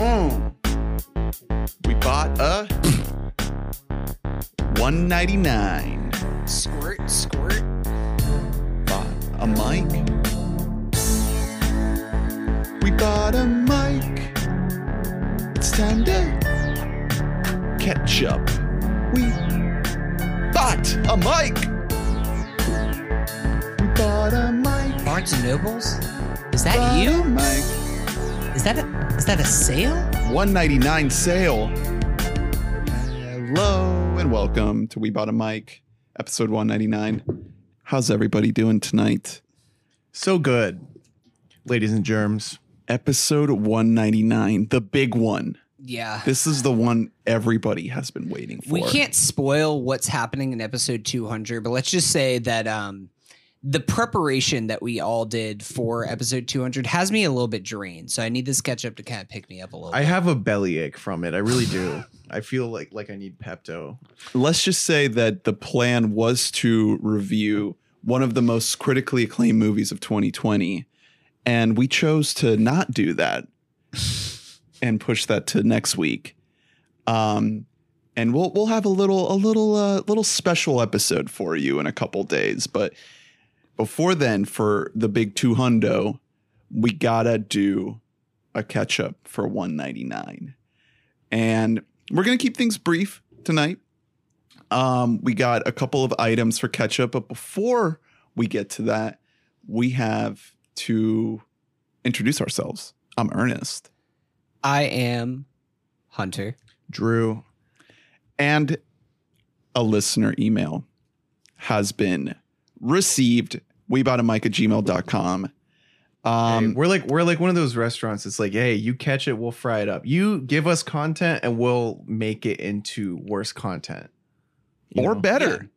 Mm. We bought a 199. Squirt, squirt. Bought a mic. We bought a mic. It's time to catch up. We bought a mic. We bought a mic. Barnes and Nobles? Is that Bought you? Mic. Is that a is that a sale? 199 sale. Hello and welcome to We Bought a Mic, episode 199. How's everybody doing tonight? So good, ladies and germs. Episode 199, the big one. Yeah. This is the one everybody has been waiting for. We can't spoil what's happening in episode 200, but let's just say that um the preparation that we all did for episode 200 has me a little bit drained. So I need this catch up to kind of pick me up a little. I bit. have a bellyache from it. I really do. I feel like like I need Pepto. Let's just say that the plan was to review one of the most critically acclaimed movies of 2020, and we chose to not do that and push that to next week. Um, and we'll we'll have a little a little uh, little special episode for you in a couple days. But before then, for the big two hundo, we gotta do a catch up for 199, and we're gonna keep things brief tonight. Um, we got a couple of items for catch up, but before we get to that, we have to introduce ourselves. I'm Ernest. I am Hunter. Drew. and a listener email has been received. We bought a mic at gmail.com. Hey, Um, we're like we're like one of those restaurants. It's like, hey, you catch it, we'll fry it up. You give us content, and we'll make it into worse content. You or know? better. Yeah.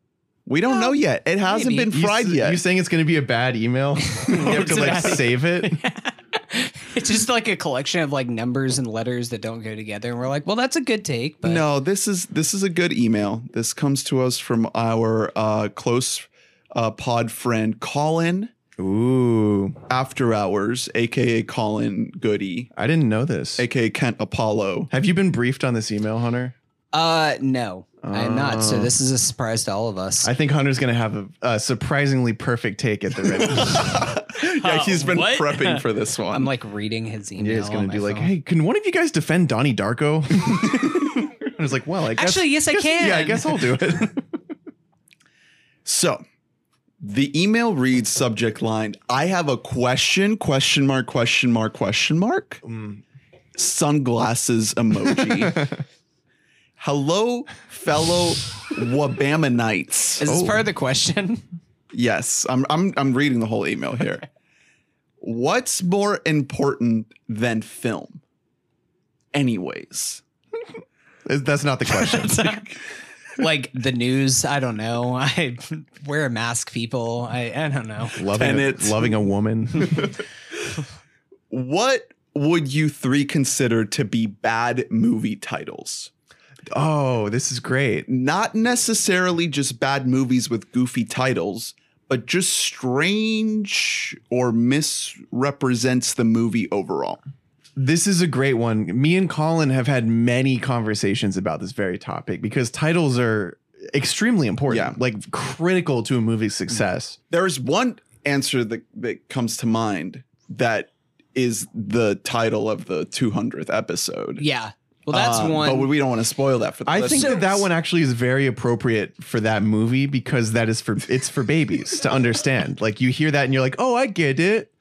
We don't Well, know yet. It hasn't maybe. been fried s- yet. You saying it's going to be a bad email? you have to like save it. it's just like a collection of like numbers and letters that don't go together. And we're like, well, that's a good take. But no, this is this is a good email. This comes to us from our uh, close uh, pod friend Colin Ooh, After Hours, aka Colin Goody, I didn't know this. aka Kent Apollo. Have you been briefed on this email, Hunter? uh no, I'm not. So Oh. this is a surprise to all of us. I think Hunter's going to have a, a surprisingly perfect take at the ready. yeah, he's been What? prepping for this one. I'm like reading his email. Yeah, he's on gonna my do like, phone. hey, can one of you guys defend Donnie Darko? I was like, well, I guess. Actually, yes, I guess- can. Yeah, I guess I'll do it. So the email reads subject line I have a question, question mark, question mark, question mark. Mm. Sunglasses emoji. Hello, fellow Wabamanites. is this Oh. part of the question? Yes, I'm I'm I'm reading the whole email here. What's more important than film? Anyways. That's not the question. like the news? I don't know. I wear a mask, people. I I don't know. loving, a, loving a woman. What would you three consider to be bad movie titles? oh, this is great. not necessarily just bad movies with goofy titles, but just strange or misrepresents the movie overall. This is a great one. Me and Colin have had many conversations about this very topic because titles are extremely important, Yeah. like critical to a movie's success. There's one answer that, that comes to mind that is the title of the 200th episode. Yeah. Well, that's Um, one. But we don't want to spoil that for the I think that that one actually is very appropriate for that movie because that is for it's for babies to understand. Like you hear that and you're like, "Oh, I get it."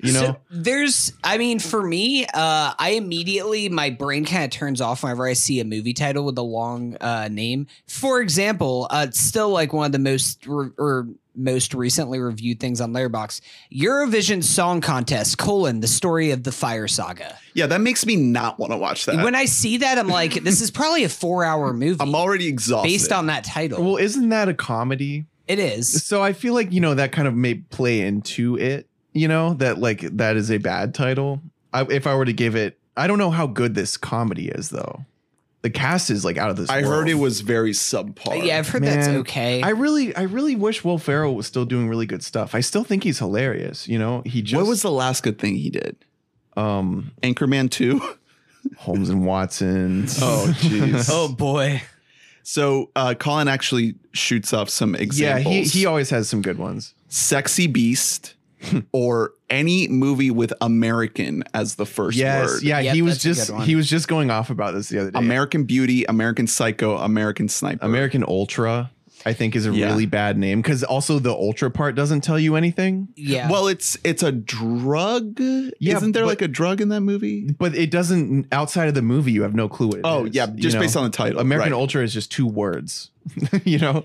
You know, So there's, I mean, for me, uh, I immediately my brain kind of turns off whenever I see a movie title with a long uh, name. For example, uh, it's still like one of the most re- or most recently reviewed things on Letterboxd. Eurovision Song Contest: colon the story of the Fire Saga. Yeah, that makes me not want to watch that. when I see that, I'm like, this is probably a four hour movie I'm already exhausted. based on that title. well, isn't that a comedy? it is. So I feel like you know that kind of may play into it. You know that like that is a bad title. I, if I were to give it, I don't know how good this comedy is though. The cast is like out of this. I world. heard it was very subpar. Yeah, I've heard that's okay. I really, I really wish Will Ferrell was still doing really good stuff. I still think he's hilarious. You know, he just what was the last good thing he did? um Anchorman 2? Holmes and Watson. Oh, jeez. Oh boy. So uh, Colin actually shoots off some examples. yeah, he he always has some good ones. Sexy Beast, or any movie with American as the first Yes, word. yeah, Yep, he was just he was just going off about this the other day. American Beauty, American Psycho, American Sniper. American Ultra, I think, is a Yeah. really bad name because also the Ultra part doesn't tell you anything, Yeah. Well, it's it's a drug. Yeah, Isn't there but- like a drug in that movie? but it doesn't. Outside of the movie, you have no clue what it Oh is, yeah, you just know? based on the title. American right. Ultra is just two words. you know.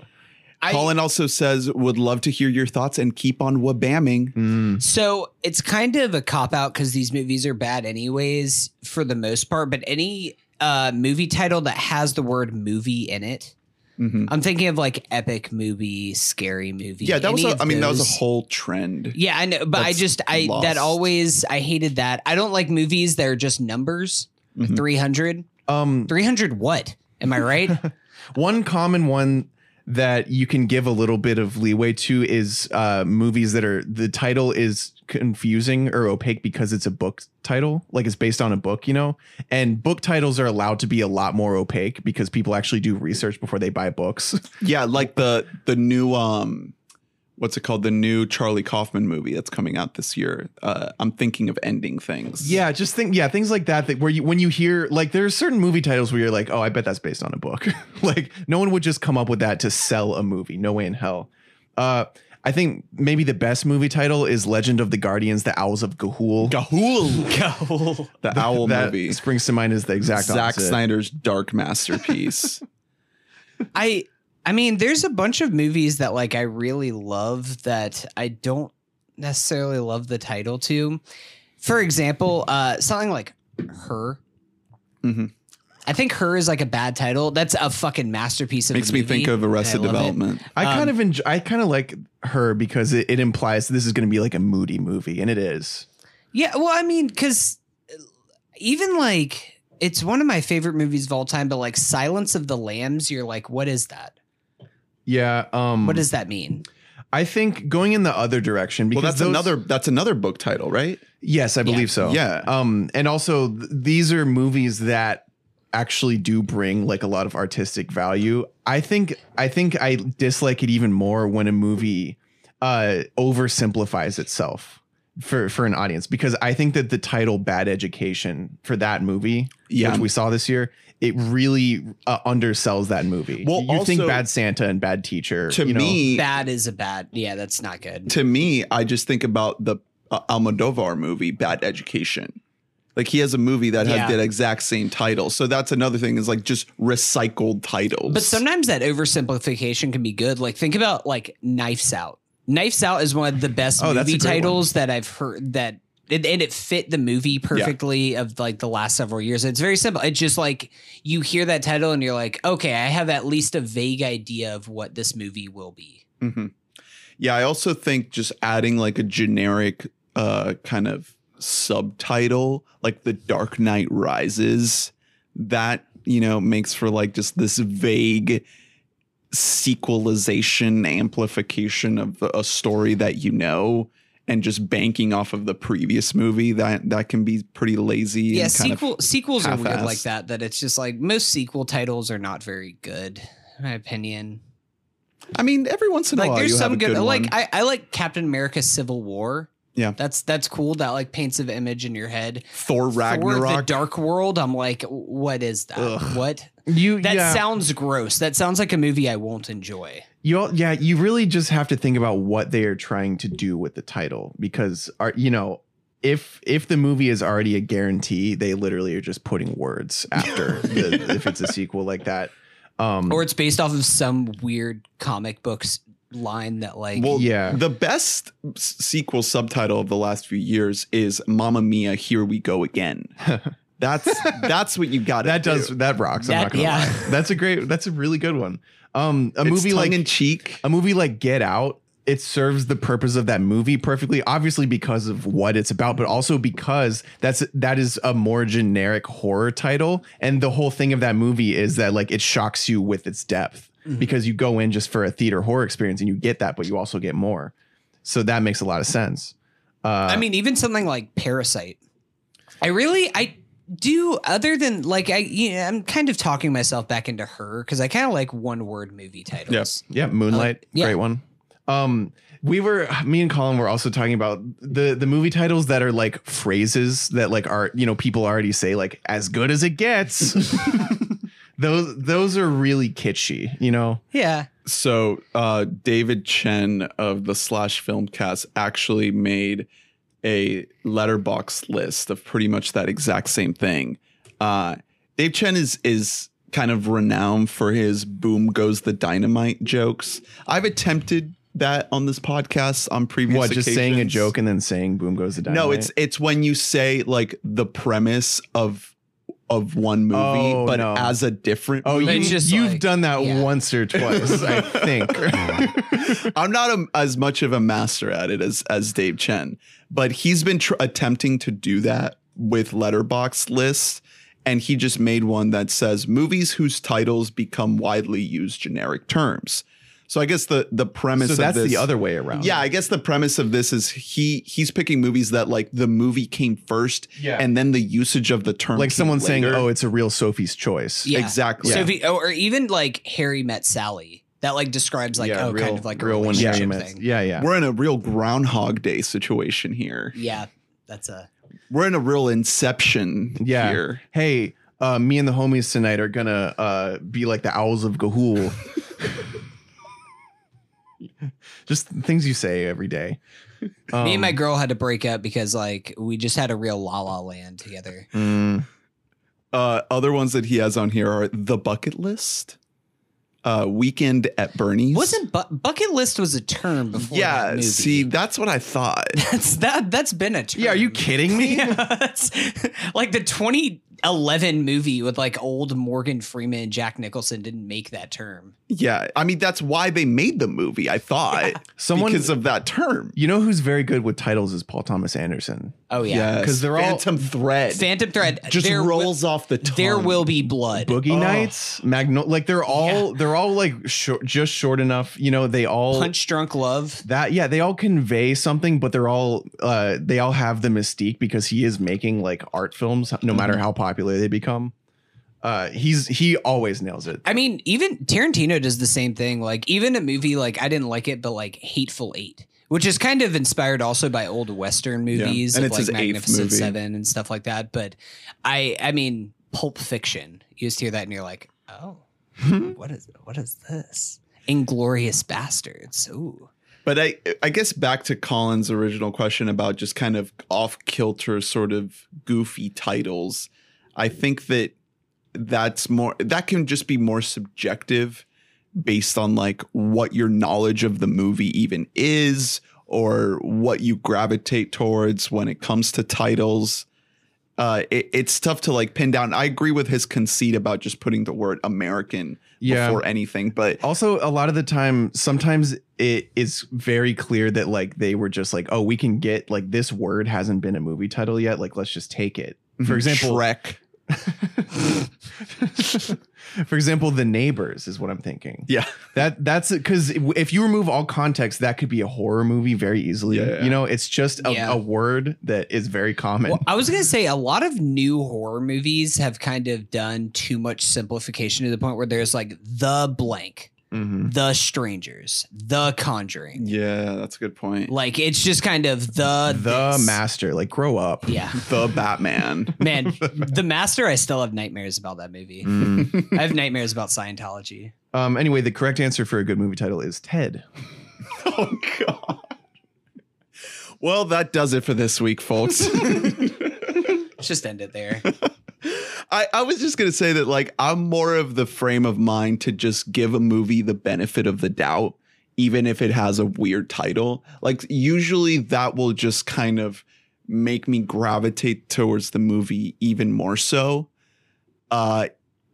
I, Colin also says would love to hear your thoughts and keep on wabamming. Mm. So it's kind of a cop out because these movies are bad anyways for the most part. But any uh, movie title that has the word movie in it, Mhm. I'm thinking of like epic movie, scary movie. Yeah, that was. any A, of I mean, that was a whole trend. Yeah, I know, but I just I lost. that always I hated that. I don't like movies that are just numbers. Mhm. 300. Um, 300 what? Am I right? one common one that you can give a little bit of leeway to is uh, movies that are the title is confusing or opaque because it's a book title, like it's based on a book, you know. And book titles are allowed to be a lot more opaque because people actually do research before they buy books. Yeah, like the the new um, what's it called? The new Charlie Kaufman movie that's coming out this year. Uh, I'm thinking of ending things. yeah, just think, yeah, things like that. That where you when you hear like there's certain movie titles where you're like, oh, I bet that's based on a book. like no one would just come up with that to sell a movie. No way in hell. Uh, I think maybe the best movie title is Legend of the Guardians: The Owls of Ga'Hoole. Ga'Hoole, the owl that movie. springs to mind is the exact Zack opposite. Snyder's dark masterpiece. I I mean, there's a bunch of movies that like I really love that I don't necessarily love the title to. For example, uh something like Her. Mhm. I think Her is like a bad title. That's a fucking masterpiece of a Makes me think of and I Arrested it. Development. I kind Um, of enjoy, I kind of like her because it, it implies this is going to be like a moody movie, and it is. Yeah, well, I mean, because even like it's one of my favorite movies of all time, but like Silence of the Lambs, you're like, what is that? Yeah. Um. What does that mean? I think going in the other direction because Well, that's those- another that's another book title, right? Yes, I believe so. Yeah. Um, and also th- these are movies that actually do bring like a lot of artistic value. I think I think I dislike it even more when a movie uh oversimplifies itself for for an audience because I think that the title Bad Education for that movie, Yeah. which we saw this year, it really uh, undersells that movie. Well, you think Bad Santa and Bad Teacher To you know, me, Bad is a bad. Yeah, that's not good. to me, I just think about the uh, Almodovar movie, Bad Education. Like he has a movie that Yeah. has the exact same title. So that's another thing is like just recycled titles. But sometimes that oversimplification can be good. Like think about like Knives Out. Knives Out is one of the best Oh, movie a great titles that I've heard that and and it fit the movie perfectly of like the last several years. It's very simple. It's just like you hear that title and you're like, okay, I have at least a vague idea of what this movie will be. Mhm. Yeah, I also think just adding like a generic uh kind of subtitle, like The Dark Knight Rises, that, you know, makes for like just this vague sequelization amplification of a story that you know and just banking off of the previous movie that that can be pretty lazy Yeah, and kind sequel sequels are weird like that. That it's just like most sequel titles are not very good, in my opinion. I mean every once in a like while there's you some have a good, good, like. I, I like Captain America Civil War. Yeah. That's that's cool. That like paints an image in your head. Thor Thor the Ragnarok Dark World. I'm like, what is that? Ugh. What? You That yeah. sounds gross. That sounds like a movie I won't enjoy. You all, yeah, you really just have to think about what they are trying to do with the title because are you know if if the movie is already a guarantee, they literally are just putting words after the, if it's a sequel like that. Um, Or it's based off of some weird comic books line that like Well, Yeah. The best s- sequel subtitle of the last few years is mama Mia, Here We Go Again." That's that's what you got. that does that rocks. I'm That- not gonna yeah. lie. That's a great. That's a really good one. Um, a a movie like in cheek. a movie like Get Out, it serves the purpose of that movie perfectly. Obviously, because of what it's about, but also because that's that is a more generic horror title, and the whole thing of that movie is that like it shocks you with its depth Mhm. because you go in just for a theater horror experience and you get that, but you also get more. So that makes a lot of sense. Uh, I mean, even something like Parasite. I really, I do other than like I yeah, I'm kind of talking myself back into her because I kind of like one word movie titles. Yes, yeah, Moonlight, Uh, yeah. great one. Um, we were me and Colin were also talking about the the movie titles that are like phrases that like are you know people already say like as good as it gets. those those are really kitschy, you know. Yeah. So uh, David Chen of the Slash Film Cast actually made a Letterboxd list of pretty much that exact same thing. Uh, Dave Chen is is kind of renowned for his "boom goes the dynamite" jokes. I've attempted that on this podcast on previous. What just saying a joke and then saying boom goes the dynamite. No, it's it's when you say like the premise of of one movie, Oh, but no. as a different. Oh, movie. you, It's just you've like- done that yeah. once or twice, I think. I'm not a, as much of a master at it as as Dave Chen, but he's been tr- attempting to do that with Letterboxd lists, and he just made one that says movies whose titles become widely used generic terms. So I guess the the premise so of that's this, the other way around. Yeah, I guess the premise of this is he he's picking movies that like the movie came first, Yeah. and then the usage of the term like came someone saying, "Oh, it's a real Sophie's choice." Yeah. exactly. Sophie, or even like Harry met Sally. That like describes like yeah, oh real, kind of like a real one. relationship thing. Yeah, yeah. We're in a real Groundhog Day situation here. Yeah, that's a We're in a real Inception Yeah. here. hey, uh, me and the homies tonight are gonna uh, be like the owls of Ga'Hoole. Just things you say every day. Um, me and my girl had to break up because like we just had a real La La Land together. mm, Uh, other ones that he has on here are the bucket list, uh, weekend at Bernie's. Wasn't bu- bucket list was a term before? that Yeah, movie. see, that's what I thought. that's that that's been a term. yeah, are you kidding me? Yeah, like the 2011 movie with like old Morgan Freeman and Jack Nicholson didn't make that term. yeah, I mean that's why they made the movie. I thought Someone, because of that term. you know, who's very good with titles is Paul Thomas Anderson. Oh yeah, Yes, 'Cause they're all- Phantom Thread. Phantom Thread just there wi- rolls off the tongue. there will be blood. Boogie Oh. Nights, Magno, like they're all they're all like short, just short enough. You know, they all Punch Drunk Love. that yeah, they all convey something, but they're all uh they all have the mystique because he is making like art films, no matter how popular they become. Uh, he's he always nails it. I mean, even Tarantino does the same thing. Like even a movie like I didn't like it, but like Hateful Eight, which is kind of inspired also by old Western movies and of it's like Magnificent. Seven and stuff like that. But I, I mean, Pulp Fiction. You just hear that and you're like, oh, what is what is this? Inglourious Basterds. Ooh. But I, I guess back to Colin's original question about just kind of off kilter, sort of goofy titles. I think that that's more that can just be more subjective based on like what your knowledge of the movie even is or what you gravitate towards when it comes to titles. Uh, it, it's tough to like pin down. I agree with his conceit about just putting the word American Yeah. before anything, but Also, a lot of the time, sometimes it is very clear that like they were just like, oh, we can get like this word hasn't been a movie title yet. Like, let's just take it. For example, Shrek. for example, the neighbors is what I'm thinking. Yeah. That that's because if you remove all context, that could be a horror movie very easily. Yeah, yeah. You know, it's just a, Yeah. a word that is very common. Well, I was gonna say a lot of new horror movies have kind of done too much simplification to the point where there's like the blank, Mhm. the strangers, the conjuring. Yeah, that's a good point. Like it's just kind of the the this. master, like grow up. Yeah, The Batman. man, the master. I still have nightmares about that movie. Mm. I have nightmares about Scientology. Um. Anyway, the correct answer for a good movie title is Ted. oh god. Well, that does it for this week, folks. Let's just end it there. I, I was just gonna say that like I'm more of the frame of mind to just give a movie the benefit of the doubt, even if it has a weird title. Like usually that will just kind of make me gravitate towards the movie even more so. Uh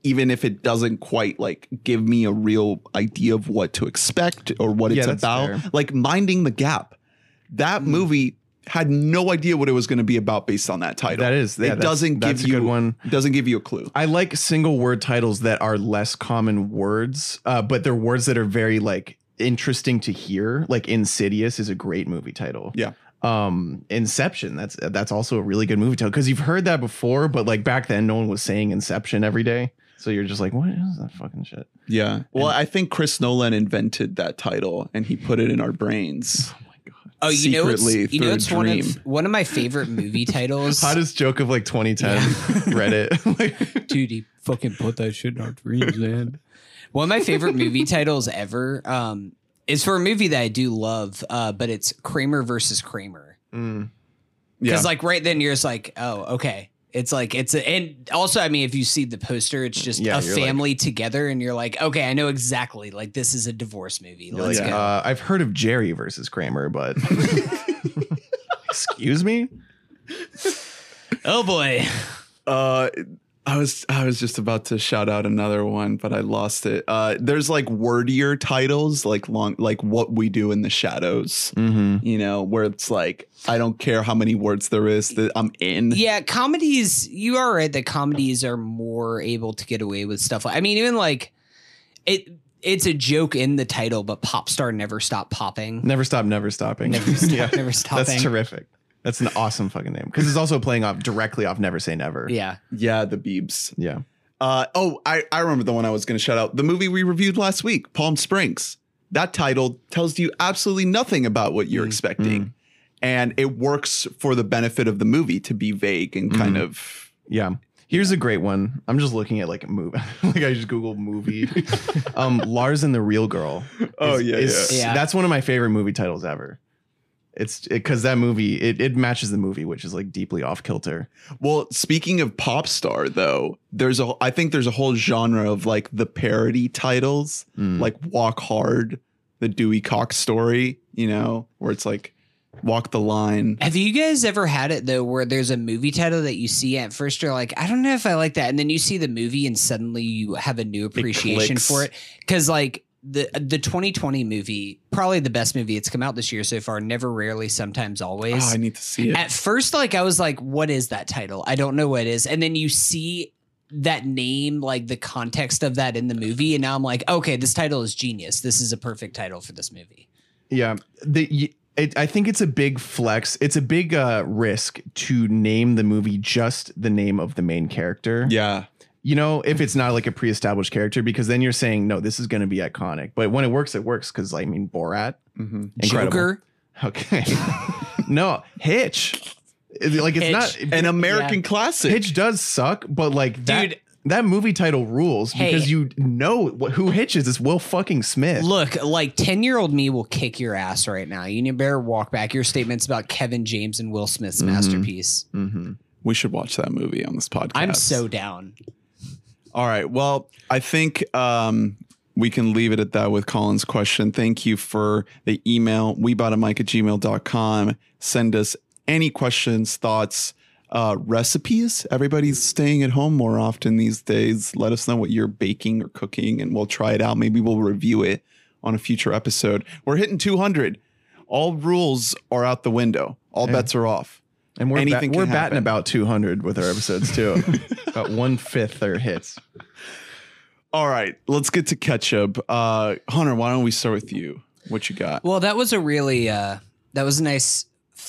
even if it doesn't quite like give me a real idea of what to expect or what Yeah, it's about. fair. Like minding the gap. That Hmm. movie had no idea what it was going to be about based on that title. That is. It yeah, that's- doesn't give you one. doesn't give you a clue. I like single word titles that are less common words, uh, but they're words that are very like interesting to hear. Like Insidious is a great movie title. Yeah. um Inception. That's that's also a really good movie title because you've heard that before, but like back then, no one was saying Inception every day. So you're just like, what is that fucking shit? Yeah. Well, I think Chris Nolan invented that title and he put it in our brains. Oh, you know, it's, you know, it's one of one of my favorite movie titles. Hottest joke of like 2010 Reddit. Like, Dude, he fucking put that shit in our dreams, man. One of my favorite movie titles ever um, is for a movie that I do love, uh, but it's Kramer versus Kramer. mm, Because Yeah. like right then you're just like, oh, okay. It's like it's a, and also I mean if you see the poster, it's just Yeah, a you're like- family together, and you're like, okay, I know exactly. Like this is a divorce movie. you're Let's like, go. uh, I've heard of Jerry versus Kramer, but excuse me. oh boy. Uh, I was I was just about to shout out another one, but I lost it. Uh, there's like wordier titles, like long, like what we do in the shadows. Mm-hmm. You know, where it's like I don't care how many words there is that I'm in. Yeah, comedies. You are right that comedies are more able to get away with stuff. I mean, even like it. It's a joke in the title, but pop star never stop popping. Never stop, never stopping. Never stop, yeah, never stopping. that's terrific. That's an awesome fucking name because it's also playing off directly off Never Say Never. Yeah. Yeah, the Beebs. yeah. Uh, oh, I, I remember the one I was going to shout out. The movie we reviewed last week, Palm Springs. That title tells you absolutely nothing about what you're Mm. expecting. And it works for the benefit of the movie to be vague and kind Mm. of. Yeah. Here's a great one. I'm just looking at like a movie. like I just Googled movie. um, Lars and the Real Girl. Oh, is- yeah, is- yeah. Yeah. That's one of my favorite movie titles ever. It's because that movie it, it matches the movie, which is like deeply off kilter. Well, speaking of pop star, though, there's a. I think there's a whole genre of like the parody titles, Mm. like Walk Hard, the Dewey Cox story, you know, where it's like Walk the Line. Have you guys ever had it though, where there's a movie title that you see at first, you're like, I don't know if I like that, and then you see the movie and suddenly you have a new appreciation clicks. for it because like the the 2020 movie, probably the best movie it's come out this year so far. Never, rarely, sometimes, always. Oh, I need to see it. At first, like I was like, "What is that title? I don't know what it is." And then you see that name, like the context of that in the movie, and now I'm like, "Okay, this title is genius. This is a perfect title for this movie." Yeah, the it, I think it's a big flex. It's a big uh, risk to name the movie just the name of the main character. yeah. you know, if it's not like a pre-established character, because then you're saying no, this is going to be iconic. But when it works, it works because I mean, Borat, hmm incredible. Joker. Okay, no Hitch, like it's Hitch. not An American classic. Hitch does suck, but like that, Dude. That movie title rules Hey. because you know wh- who hitches is. Will fucking Smith. Look, like 10 year old me will kick your ass right now. You better walk back your statements about Kevin James and Will Smith's Mhm. masterpiece. Mm-hmm. We should watch that movie on this podcast. I'm so down. All right. Well, I think um, we can leave it at that with Colin's question. Thank you for the email, we bought a mic at gmail.com. Send us any questions, thoughts, uh, recipes. Everybody's staying at home more often these days. Let us know what you're baking or cooking, and we'll try it out. Maybe we'll review it on a future episode. We're hitting 200. All rules are out the window. All Yeah. bets are off. And we're Anything ba- we're can batting happen. about 200 with our episodes too. about one fifth are hits. All right, let's get to ketchup. Uh, Hunter, why don't we start with you? What you got? Well, that was a really, uh, that was a nice,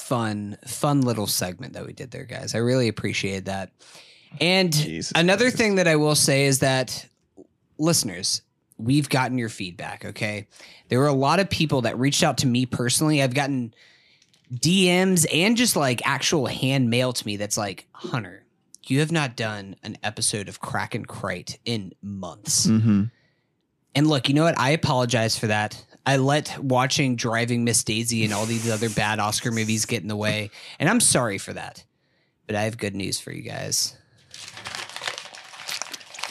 fun, fun little segment that we did there, guys. I really appreciate that. And Jesus another thing that I will say is that listeners, we've gotten your feedback. Okay. There were a lot of people that reached out to me personally. I've gotten DMs and just like actual hand mail to me that's like, Hunter, you have not done an episode of Crack and Crate in months. Mm-hmm. And look, you know what? I apologize for that. I let watching Driving Miss Daisy and all these other bad Oscar movies get in the way. And I'm sorry for that. But I have good news for you guys.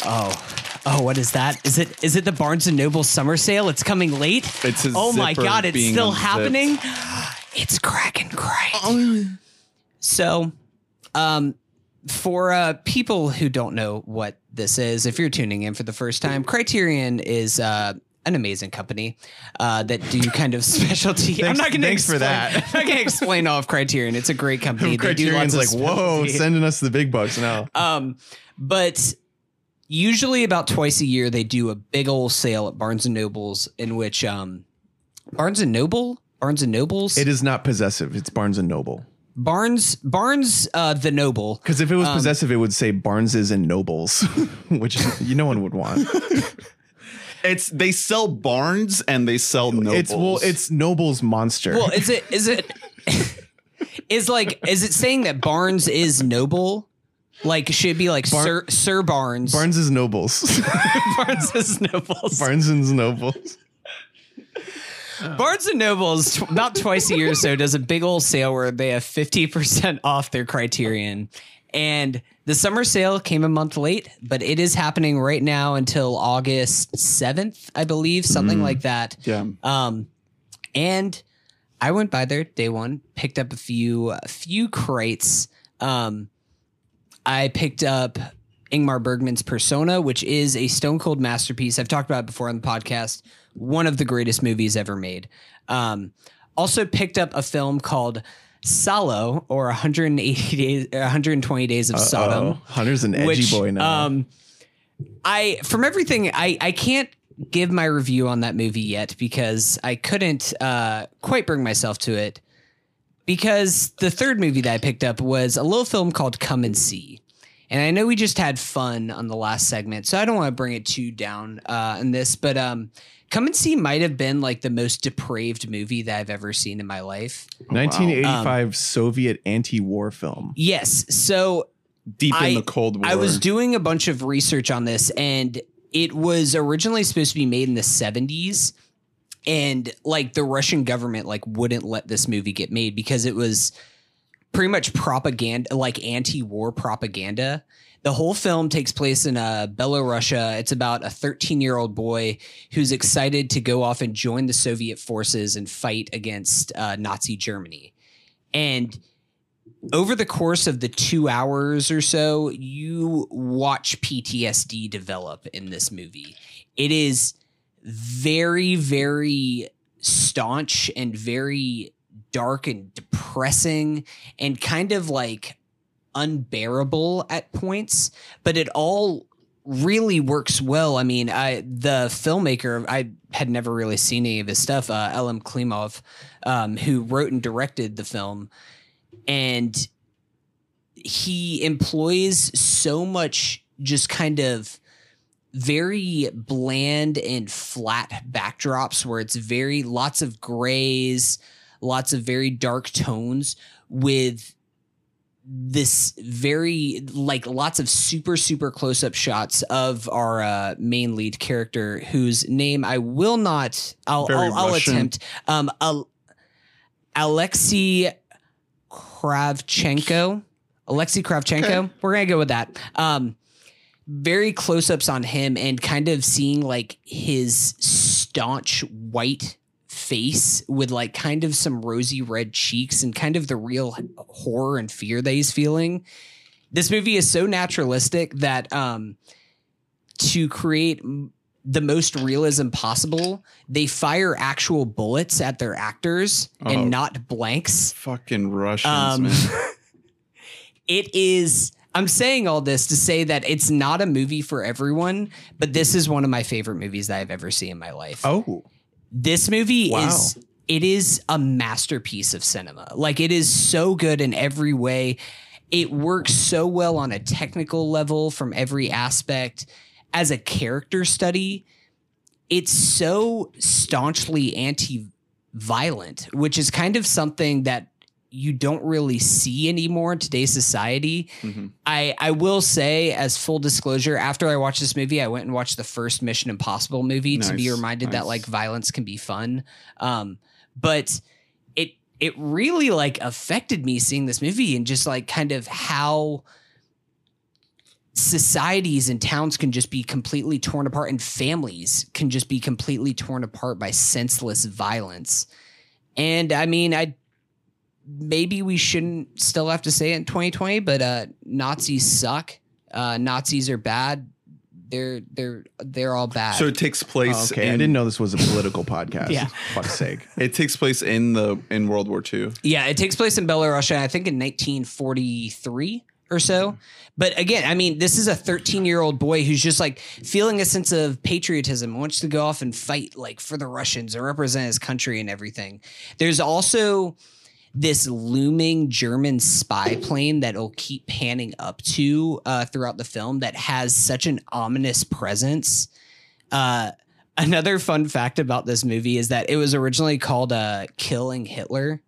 Oh. Oh, what is that? Is it is it the Barnes and Noble summer sale? It's coming late? It's Oh my god, it's still unzipped. happening. It's crack and crack. So, um, for uh, people who don't know what this is, if you're tuning in for the first time, Criterion is uh, an amazing company uh, that do kind of specialty. I'm not going to thanks for that. I'm not going to explain all of Criterion. It's a great company. They do lots like, of whoa, sending us the big bucks now. Um, but usually about twice a year they do a big old sale at Barnes and Nobles in which um Barnes and Noble Barnes and Nobles. It is not possessive. It's Barnes and Noble. Barnes Barnes uh, the Noble. Because if it was Um, possessive, it would say Barneses and Nobles, which you no one would want. It's they sell barns and they sell nobles. It's well, it's Noble's monster. Well, is it is it is like is it saying that Barnes is noble? Like should it be like Bar- Sir Sir Barnes. Barnes is Nobles. Barnes is nobles. Barnes and Nobles. Barnes and Nobles tw- about twice a year or so does a big old sale where they have 50% off their criterion. And the summer sale came a month late, but it is happening right now until August 7th, I believe, something like that. yeah. Um, and I went by there day one, picked up a few a few crates. Um, I picked up Ingmar Bergman's Persona, which is a stone cold masterpiece. I've talked about it before on the podcast. One of the greatest movies ever made. Um, also picked up a film called Salo, or 180 days, 120 days of Sodom Uh-oh. Hunter's an edgy which, boy now. Um, I from everything I I can't give my review on that movie yet because I couldn't uh, quite bring myself to it. Because the third movie that I picked up was a little film called Come and See. And I know we just had fun on the last segment, so I don't want to bring it too down uh, in this, but um, Come and See might have been like the most depraved movie that I've ever seen in my life. 1985 um, Soviet anti-war film. Yes. So Deep in I- the Cold War. I was doing a bunch of research on this, and it was originally supposed to be made in the 70s. And like the Russian government like wouldn't let this movie get made because it was pretty much propaganda, like anti-war propaganda. The whole film takes place in uh, Belarusia. It's about a 13 year old boy who's excited to go off and join the Soviet forces and fight against uh, Nazi Germany. And over the course of the two hours or so, you watch PTSD develop in this movie. It is very, very staunch and very dark and depressing and kind of like unbearable at points, but it all really works well. I mean, I the filmmaker I had never really seen any of his stuff. Uh, Klimov, um, who wrote and directed the film, and he employs so much just kind of very bland and flat backdrops where it's very lots of grays, lots of very dark tones with this very like lots of super super close up shots of our uh, main lead character whose name I will not I'll Very I'll, I'll attempt. Um Al- Alexei Kravchenko. Alexei Kravchenko? We're gonna go with that. Um very close ups on him and kind of seeing like his staunch white face with like kind of some rosy red cheeks and kind of the real horror and fear that he's feeling. This movie is so naturalistic that um to create the most realism possible, they fire actual bullets at their actors Oh. and not blanks. fucking Russians, Um, man. it is I'm saying all this to say that it's not a movie for everyone, but this is one of my favorite movies that I've ever seen in my life. Oh, This movie Wow. is it is a masterpiece of cinema. Like it is so good in every way. It works so well on a technical level from every aspect. As a character study, it's so staunchly anti-violent, which is kind of something that you don't really see anymore in today's society. Mhm. I I will say, as full disclosure, after I watched this movie, I went and watched the first Mission Impossible movie to be Nice, reminded that like violence can be fun. Um, but it it really like affected me seeing this movie and just like kind of how societies and towns can just be completely torn apart and families can just be completely torn apart by senseless violence. And I mean, I maybe we shouldn't still have to say it in 2020, but uh Nazis suck. Uh Nazis are bad. They're they're they're all bad. So it takes place. Oh, okay. I didn't know this was a political podcast. Yeah. fuck's sake. It takes place in the in World War II. yeah, it takes place in Belarus, I think in 1943 or so. But again, I mean, this is a 13 year old boy who's just like feeling a sense of patriotism, wants to go off and fight like for the Russians and represent his country and everything. There's also this looming German spy plane that'll keep panning up to uh, throughout the film that has such an ominous presence. Uh, another fun fact about this movie is that it was originally called uh, Killing Hitler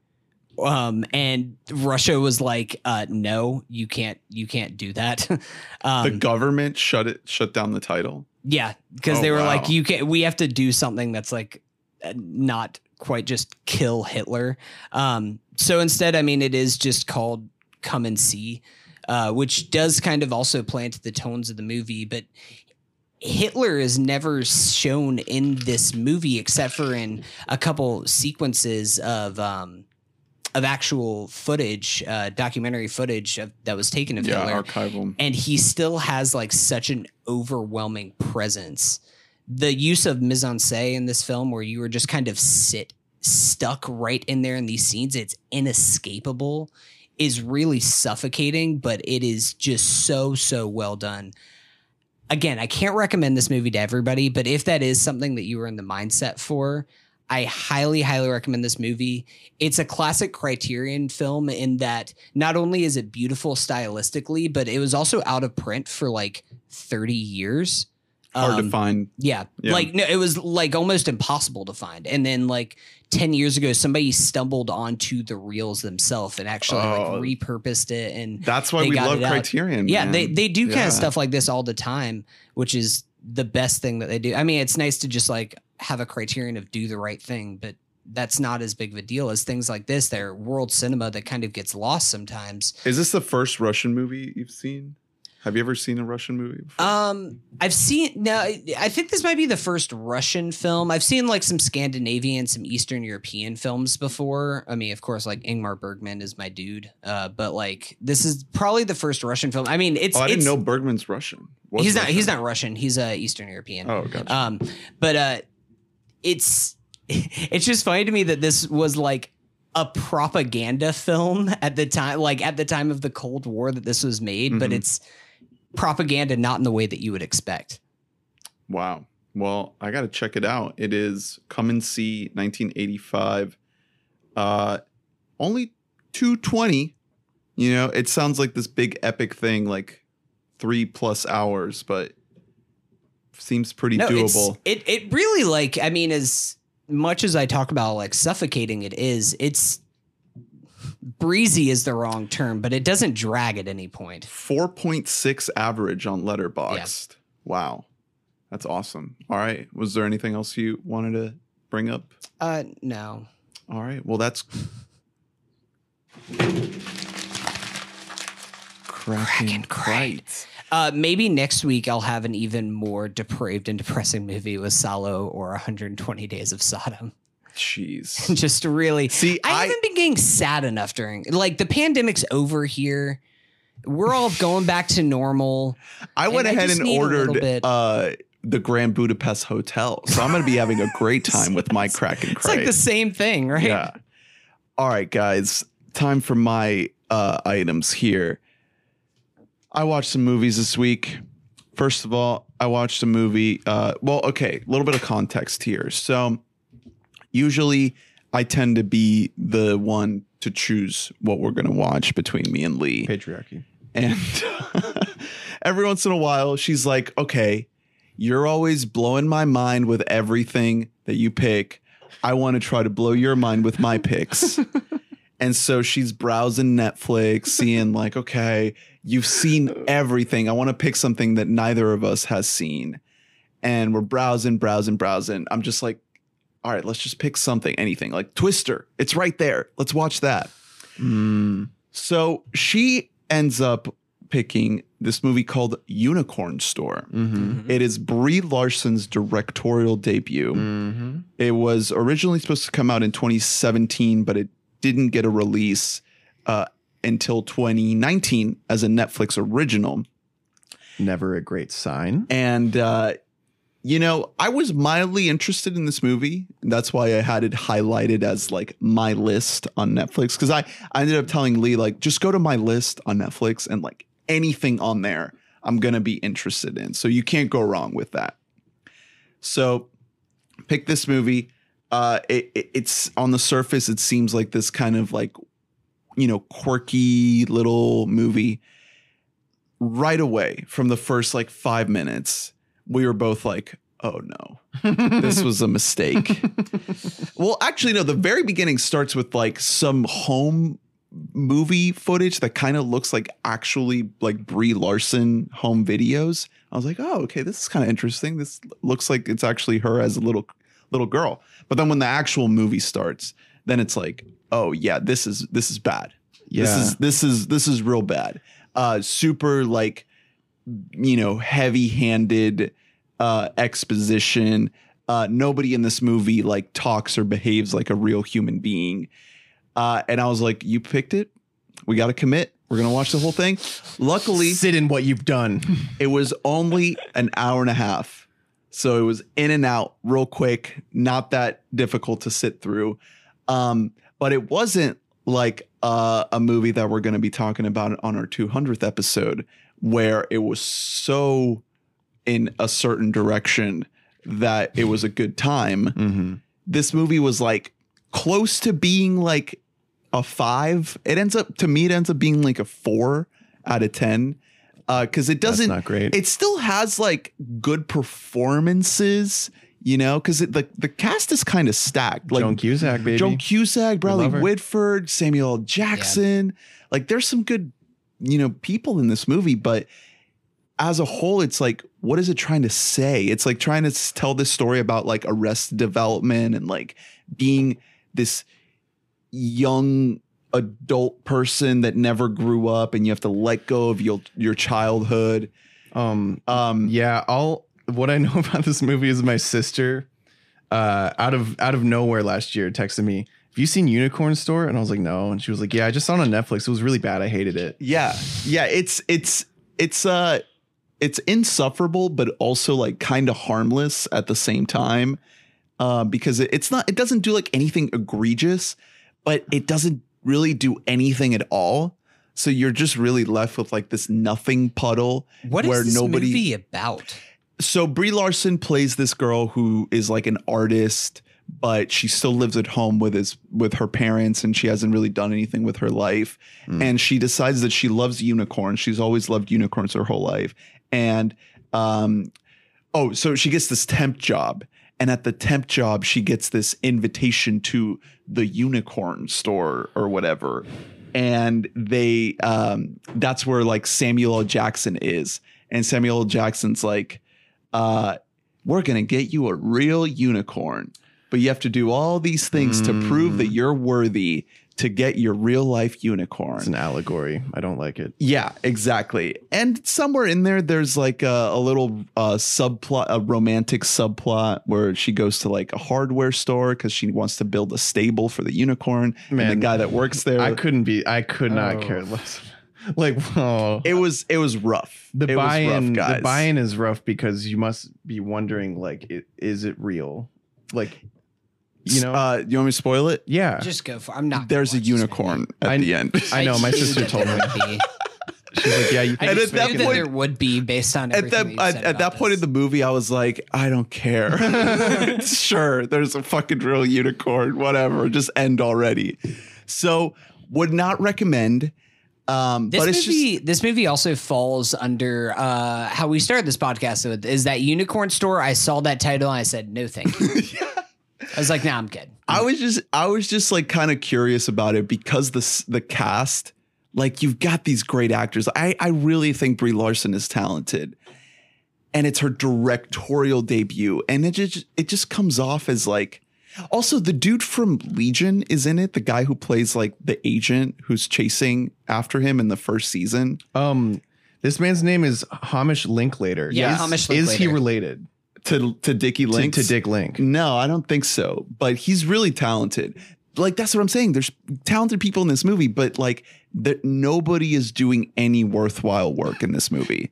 um, and Russia was like, uh, "No, you can't, you can't do that." um, the government shut it, shut down the title. Yeah, because Oh, they were wow. like, "You can't, we have to do something that's like uh, not quite just kill Hitler." Um, so instead, I mean, it is just called "Come and See," uh, which does kind of also play into the tones of the movie, but. Hitler is never shown in this movie except for in a couple sequences of um, of actual footage, uh, documentary footage of, that was taken of Yeah, Hitler, archival. and he still has like such an overwhelming presence. The use of mise en scène in this film, where you were just kind of sit stuck right in there in these scenes, it's inescapable, is really suffocating, but it is just so so well done. Again, I can't recommend this movie to everybody, but if that is something that you were in the mindset for, I highly, highly recommend this movie. It's a classic Criterion film in that not only is it beautiful stylistically, but it was also out of print for like 30 years. Hard to Um, find. Yeah. Yeah. Like no, it was like almost impossible to find. And then like 10 years ago, somebody stumbled onto the reels themselves and actually Oh. like repurposed it and That's why we love. Criterion. yeah, man. they they do kind of stuff like this all the time, which is the best thing that they do. I mean, it's nice to just like have a criterion of do the right thing, but that's not as big of a deal as things like this. They're world cinema that kind of gets lost sometimes. Is this the first Russian movie you've seen? Have you ever seen a Russian movie? Before? Um, I've seen no, I think this might be the first Russian film. I've seen like some Scandinavian, some Eastern European films before. I mean, of course, like Ingmar Bergman is my dude. Uh, but like this is probably the first Russian film. I mean, it's oh, I didn't it's- know Bergman's Russian. Was he's not he's Russian. not Russian. He's uh Eastern European. Oh, gotcha. Um, but uh, it's it's just funny to me that this was like a propaganda film at the time, like at the time of the Cold War that this was made. But Mhm. it's propaganda not in the way that you would expect. Wow. Well, I got to check it out. It is Come and See 1985. Uh only 220. You know, it sounds like this big epic thing like 3 plus hours, but seems pretty No, doable. It it really like I mean as much as I talk about like suffocating it is it's breezy is the wrong term, but it doesn't drag at any point. 4.6 average on Letterboxd. Wow. That's awesome. All right. Was there anything else you wanted to bring up? Uh no. All right. Well, that's cracking Cracking crate. Uh, maybe next week I'll have an even more depraved and depressing movie with Salo or 120 Days of Sodom. Jeez. Just really, See, I, I, haven't been getting sad enough during like the pandemic's over here. We're all going back to normal. I went and ahead just and need a little ordered uh, the Grand Budapest Hotel, so I'm going to be having a great time with my cracking It's like the same thing, right? Yeah. All right, guys. Time for my uh, items here. I watched some movies this week. First of all, I watched a movie. Uh, well, okay, a little bit of context here. So, usually I tend to be the one to choose what we're going to watch between me and Lee. Patriarchy. And every once in a while, she's like, okay, you're always blowing my mind with everything that you pick. I want to try to blow your mind with my picks. and so she's browsing Netflix, seeing, like, okay, you've seen everything. I want to pick something that neither of us has seen. And we're browsing, browsing, browsing. I'm just like, all right, let's just pick something, anything like Twister. It's right there. Let's watch that. Mm. So she ends up picking this movie called Unicorn Store. Mm-hmm. It is Brie Larson's directorial debut. Mm-hmm. It was originally supposed to come out in 2017, but it didn't get a release uh, until 2019 as a Netflix original. Never a great sign. And uh, you know, I was mildly interested in this movie. That's why I had it highlighted as like my list on Netflix. Cause I, I ended up telling Lee, like, just go to my list on Netflix and like anything on there, I'm gonna be interested in. So you can't go wrong with that. So pick this movie. Uh, it, it- it's on the surface, it seems like this kind of like, you know, quirky little movie. Right away, from the first like five minutes, we were both like, "Oh no, this was a mistake." well, actually, no. The very beginning starts with like some home movie footage that kind of looks like actually like Brie Larson home videos. I was like, "Oh, okay, this is kind of interesting. This looks like it's actually her as a little little girl." But then when the actual movie starts, then it's like, "Oh yeah, this is this is bad. yeah. This is this is this is real bad. Uh super like you know, heavy-handed uh exposition. Uh nobody in this movie like talks or behaves like a real human being. Uh and I was like, you picked it. We got to commit. We're going to watch the whole thing. Luckily, sit in what you've done. it was only an hour and a half. So it was in and out real quick, not that difficult to sit through. Um, but it wasn't like uh, a movie that we're going to be talking about on our 200th episode, where it was so in a certain direction that it was a good time. Mm-hmm. This movie was like close to being like a five. It ends up, to me, it ends up being like a four out of 10. Because it doesn't, not great. it still has like good performances, you know, because the the cast is kind of stacked. Like Joan Cusack, baby. Joan Cusack, Bradley. Whitford, Samuel L. Jackson. Like there's some good, you know, people in this movie, but as a whole, it's like, what is it trying to say? It's like trying to tell this story about like arrest development and like being this young adult person that never grew up and you have to let go of your your childhood. um, Um yeah, all what I know about this movie is my sister, uh, out of out of nowhere last year texted me, "Have you seen Unicorn Store?" And I was like, "No," and she was like, "Yeah, I just saw it on Netflix. It was really bad. I hated it." Yeah. Yeah, it's it's it's uh it's insufferable but also like kind of harmless at the same time. Uh, because it, it's not it doesn't do like anything egregious, but it doesn't really do anything at all. So you're just really left with like this nothing puddle What is where this nobody movie about? so Brie Larson plays this girl who is like an artist, but she still lives at home with his with her parents, and she hasn't really done anything with her life. Mm. And she decides that she loves unicorns. She's always loved unicorns her whole life. And um, oh, so she gets this temp job. And at the temp job, she gets this invitation to the unicorn store or whatever. And they, um, that's where like Samuel L. Jackson is. And Samuel L. Jackson's like, uh, we're going to get you a real unicorn, but you have to do all these things to prove that Mm. you're worthy to get your real life unicorn. It's an allegory. I don't like it. Yeah, exactly. And somewhere in there, there's like a, a little uh, subplot, a romantic subplot where she goes to like a hardware store because she wants to build a stable for the unicorn. and the guy that works there, I couldn't be. I could not Oh. care less. Like, oh, it was it was rough. the it buy-in. rough, The guys. buy-in is rough because you must be wondering, like, i- is it real? Like, you know, uh, you want me to spoil it? yeah. Just go for. I'm not. There's a watch this movie. unicorn at I- the end. I know. My sister told me. She's like, yeah, you. I And at that knew that point- there would be based on at that everything at, said at that about point in the movie, I was like, I don't care. sure, there's a fucking real unicorn. Whatever, just end already. So, would not recommend. Um, This but it's movie, just this movie also falls under uh, how we started this podcast with is that unicorn store. I saw that title and I said no, thank you. I was like, nah, I'm good. I was just I was just like kind of curious about it because the the cast, like you've got these great actors. I I really think Brie Larson is talented, and it's her directorial debut, and it just it just comes off as like. Also, the dude from Legion is in it. The guy who plays like the agent who's chasing after him in the first season. Um, this man's name is Hamish Linklater. Yeah, is, Hamish Is he related To to Dickie to, to Dick Link? No, I don't think so. But he's really talented. Like that's what I'm saying. There's talented people in this movie, but like that nobody is doing any worthwhile work in this movie.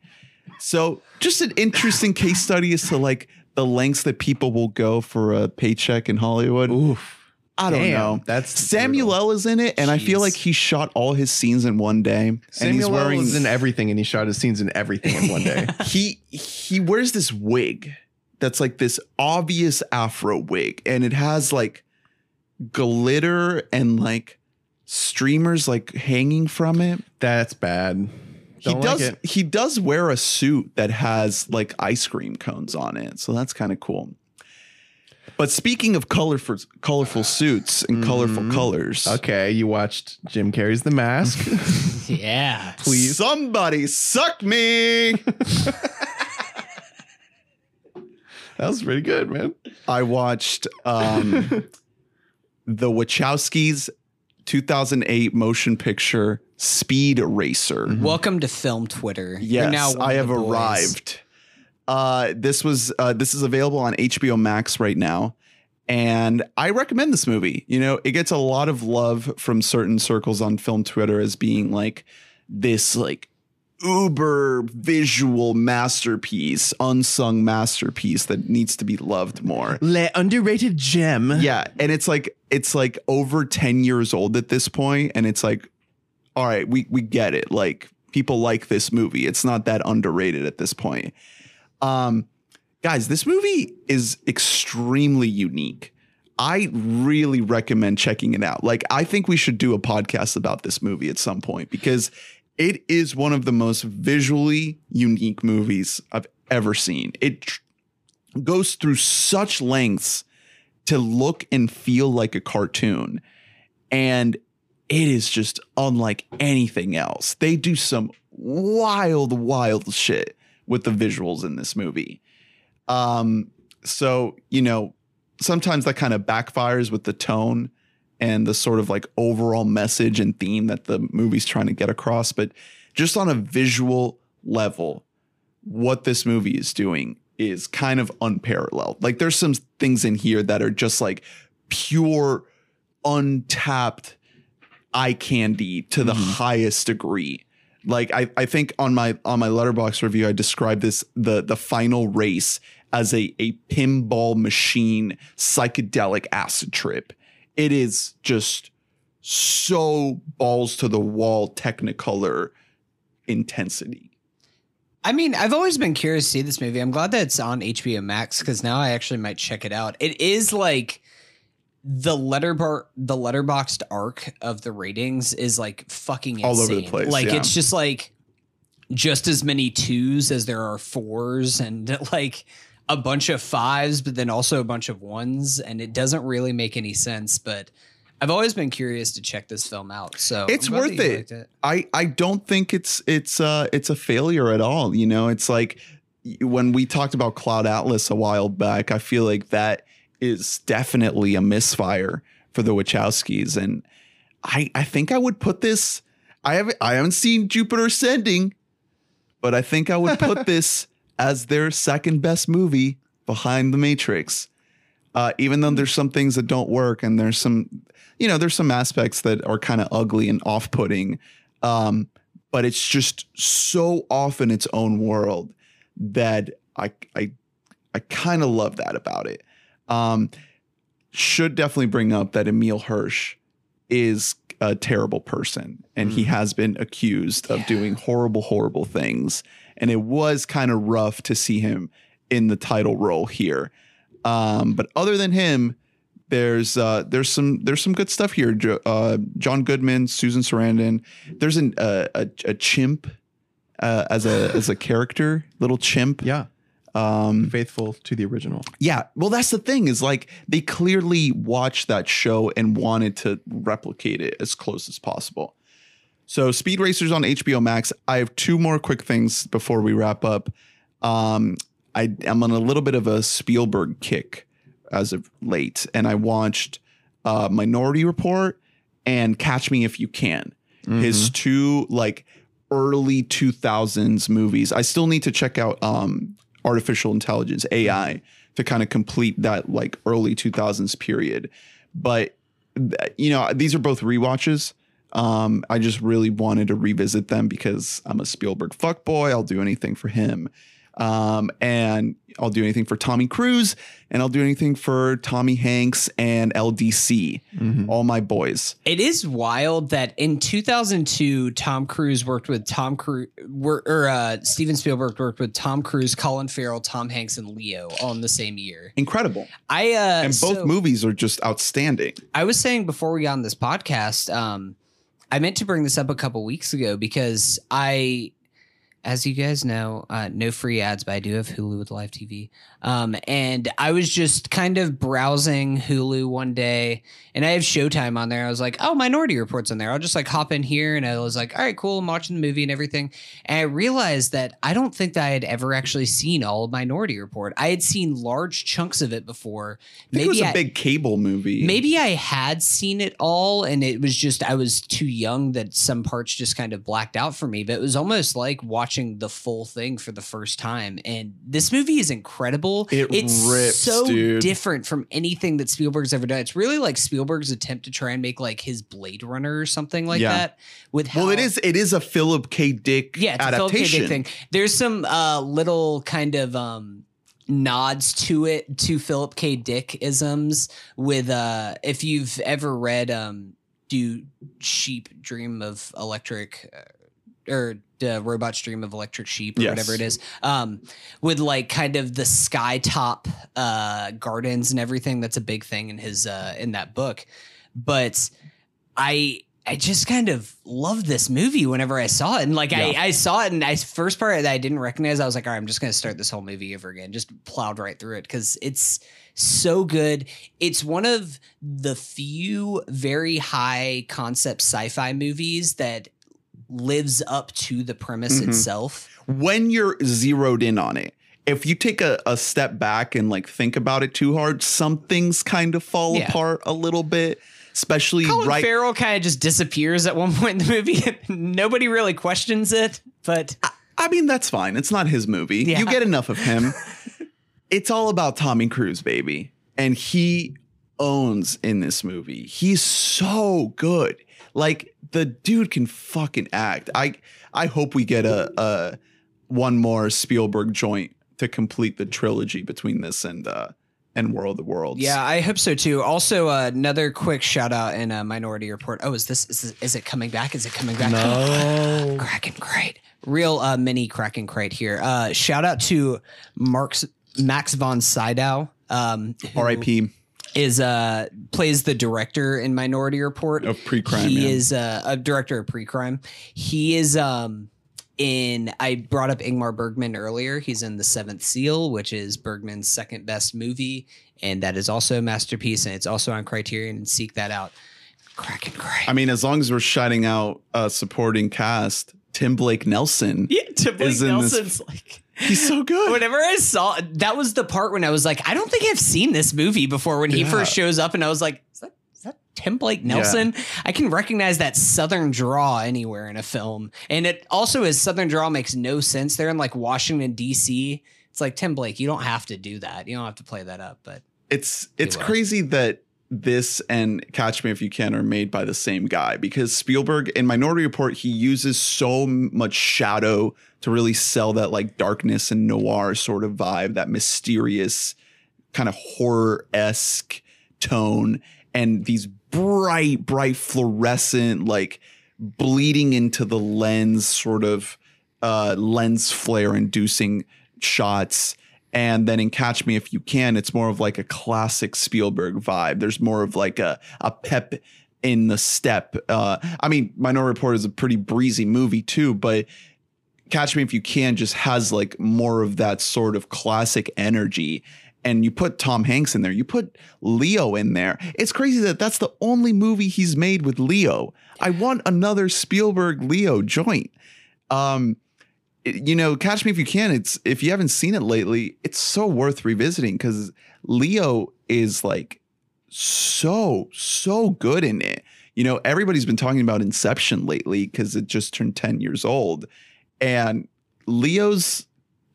So just an interesting case study as to like the lengths that people will go for a paycheck in Hollywood. Oof. I don't Damn, know. That's Samuel L is in it, and I feel like he shot all his scenes in one day. and he's Samuel L is in everything, and he shot his scenes in everything in one day. he he wears this wig that's like this obvious afro wig and it has like glitter and like streamers like hanging from it That's bad. he Don't does like it. he does wear a suit that has like ice cream cones on it so that's kind of cool but speaking of colorful colorful suits and colorful Mhm. colors Okay, you watched Jim Carrey's The Mask. Yeah. please somebody suck me that was pretty good, man. I watched um, the Wachowskis 2008 motion picture Speed Racer. Mhm. Welcome to film Twitter. You're Yes, now I have arrived. Uh, this was uh, this is available on HBO Max right now, and I recommend this movie. You know, it gets a lot of love from certain circles on film Twitter as being like this like uber visual masterpiece, unsung masterpiece that needs to be loved more. Le underrated gem. Yeah, and it's like it's like over 10 years old at this point and it's like all right, we we get it. Like people like this movie. It's not that underrated at this point. Um guys, this movie is extremely unique. I really recommend checking it out. Like I think we should do a podcast about this movie at some point because it is one of the most visually unique movies I've ever seen. It tr- goes through such lengths to look and feel like a cartoon. And it is just unlike anything else. They do some wild, wild shit with the visuals in this movie. Um, so, you know, sometimes that kind of backfires with the tone and the sort of like overall message and theme that the movie's trying to get across. But just on a visual level, what this movie is doing is kind of unparalleled. Like there's some things in here that are just like pure untapped eye candy to the Mhm. highest degree. Like I, I think on my on my Letterboxd review, I described this the the final race as a a pinball machine psychedelic acid trip. It is just so balls to the wall technicolor intensity. I mean, I've always been curious to see this movie. I'm glad that it's on HBO Max because now I actually might check it out. It is like the letterbar the Letterboxd arc of the ratings is like fucking All over the insane. place, Like yeah. it's just like just as many twos as there are fours and like a bunch of fives, but then also a bunch of ones, and it doesn't really make any sense. But I've always been curious to check this film out. So It's worth it. it. I I don't think it's it's uh it's a failure at all. You know, it's like when we talked about Cloud Atlas a while back. I feel like that is definitely a misfire for the Wachowskis, and I I think I would put this. I haven't I haven't seen Jupiter Ascending, but I think I would put this as their second best movie behind The Matrix. Uh, even though there's some things that don't work, and there's some, you know, there's some aspects that are kind of ugly and off-putting, um, but it's just so off in its own world that I I I kind of love that about it. Um, should definitely bring up that Emile Hirsch is a terrible person, and he Mm. has been accused of Yeah. doing horrible, horrible things. And it was kind of rough to see him in the title role here. Um, but other than him, there's uh, there's some there's some good stuff here. Jo- uh, John Goodman, Susan Sarandon. There's an uh, a a chimp uh, as a as a character, little chimp. Yeah. Um, Faithful to the original. yeah. Well, that's the thing is like they clearly watched that show and wanted to replicate it as close as possible. So, Speed Racers on HBO Max. I have two more quick things before we wrap up. Um, I am on a little bit of a Spielberg kick as of late, and I watched uh, Minority Report and Catch Me If You Can his two like early 2000s movies. I still need to check out um artificial intelligence AI to kind of complete that like early 2000s period. But you know, these are both rewatches. Um I just really wanted to revisit them because I'm a Spielberg fuckboy. I'll do anything for him. Um, and I'll do anything for Tommy Cruise, and I'll do anything for Tommy Hanks and LDC, Mhm. all my boys. It is wild that in 2002, Tom Cruise worked with Tom Cruise, or uh, Steven Spielberg worked with Tom Cruise, Colin Farrell, Tom Hanks, and Leo all in the same year. Incredible. I uh, and both so- movies are just outstanding. I was saying before we got on this podcast, um, I meant to bring this up a couple weeks ago because I, as you guys know, uh, no free ads, but I do have Hulu with live TV. Um, and I was just kind of browsing Hulu one day, and I have Showtime on there. I was like, oh, Minority Report's on there. I'll just like hop in here, and I was like, all right, cool. I'm watching the movie and everything. And I realized that I don't think that I had ever actually seen all of Minority Report. I had seen large chunks of it before. Think it was a I- big cable movie. Maybe I had seen it all and it was just I was too young that some parts just kind of blacked out for me. But it was almost like watching the full thing for the first time. And this movie is incredible. It it's rips, so dude. different from anything that Spielberg's ever done. It's really like Spielberg's attempt to try and make like his Blade Runner or something like Yeah. that. With Well, it how- is. It is a Philip K. Dick yeah, it's a Philip K. adaptation. Dick thing. There's some uh, little kind of um, nods to it to Philip K. Dick isms with uh, if you've ever read um, "Do Sheep Dream of Electric" uh, or uh, robot stream of Electric Sheep" or Yes. whatever it is, um, with like kind of the sky top uh, gardens and everything. That's a big thing in his uh, in that book, but I I just kind of loved this movie whenever I saw it. And like Yeah. I, I saw it and I first part that I didn't recognize, I was like, all right, I'm just gonna start this whole movie over again. Just plowed right through it because it's so good. It's one of the few very high concept sci-fi movies that lives up to the premise Mhm. itself. when you're zeroed in on it. If you take a, a step back and like think about it too hard, some things kind of fall Yeah. apart a little bit. Especially Colin right. Farrell kind of just disappears at one point in the movie. Nobody really questions it, but I mean, that's fine. It's not his movie. Yeah. You get enough of him. it's all about Tommy Cruise, baby. And he owns in this movie. He's so good. Like the dude can fucking act. I I hope we get a, a one more Spielberg joint to complete the trilogy between this and uh and World of the Worlds. Yeah, I hope so too. Also, uh, another quick shout out in a Minority Report. Oh, is this is, this- is it coming back? Is it coming back? No. Kraken Crate, real uh, mini Kraken Crate here. Uh, shout out to Mark's Max von Sydow. Um, who R.I.P. is uh plays the director in Minority Report of pre-crime. he man. is uh, a director of pre-crime. He is um in I brought up Ingmar Bergman earlier. He's in The Seventh Seal, which is Bergman's second best movie, and that is also a masterpiece, and it's also on Criterion. And seek that out. Crack and Crate. I mean, as long as we're shouting out a supporting cast, Tim Blake Nelson. yeah, Tim Blake is in this- Nelson's like. He's so good. Whenever I saw that was the part when I was like, I don't think I've seen this movie before. When he first shows up, and I was like, is that, is that Tim Blake Nelson? I can recognize that Southern draw anywhere in a film, and it also his Southern draw makes no sense. They're in like Washington D.C. It's like Tim Blake, you don't have to do that. You don't have to play that up, but it's it's was. crazy that this and Catch Me If You Can are made by the same guy because Spielberg in Minority Report he uses so much shadow to really sell that like darkness and noir sort of vibe, that mysterious kind of horror esque tone, and these bright, bright fluorescent like bleeding into the lens sort of uh, lens flare inducing shots. And then in Catch Me If You Can, it's more of like a classic Spielberg vibe. There's more of like a, a pep in the step. Uh, I mean, Minority Report is a pretty breezy movie too, but Catch Me If You Can just has like more of that sort of classic energy. And you put Tom Hanks in there, you put Leo in there. It's crazy that that's the only movie he's made with Leo. I want another Spielberg Leo joint. Um, you know, Catch Me If You Can. It's if you haven't seen it lately, it's so worth revisiting because Leo is like so so good in it. You know, everybody's been talking about Inception lately because it just turned ten years old, and Leo's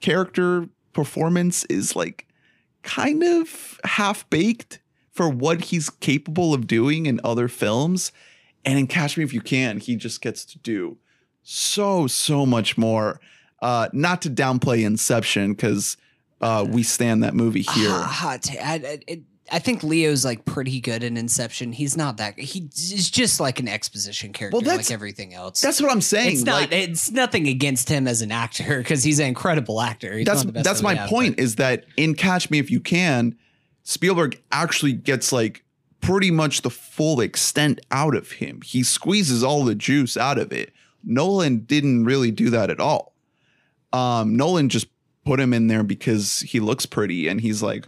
character performance is like kind of half baked for what he's capable of doing in other films. And in Catch Me If You Can, he just gets to do so, so much more. Uh, not to downplay Inception because uh, we stand that movie here. Ah, hot ta- I, I, it- I think Leo's like pretty good in Inception. He's not that. He is just like an exposition character, that's- like everything else. That's what I'm saying. it's not. Like, it's nothing against him as an actor because he's an incredible actor. He's that's the best that's my have, point. but- Is that in Catch Me If You Can, Spielberg actually gets like pretty much the full extent out of him. He squeezes all the juice out of it. Nolan didn't really do that at all. Um, Nolan just put him in there because he looks pretty, and he's like,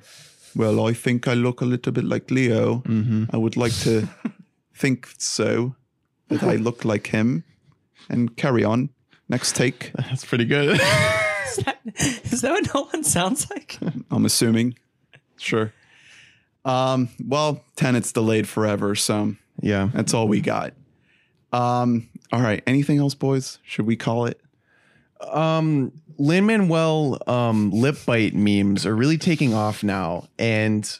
"Well, I think I look a little bit like Leo. Mm-hmm. I would like to think so that I look like him." And carry on. Next take. That's pretty good. Is that, is that what Nolan sounds like? I'm assuming. Sure. Um, well, Tenet's delayed forever, so yeah. that's all we got. Um, all right. Anything else, boys? Should we call it? Um Lin Manuel um lip bite memes are really taking off now, and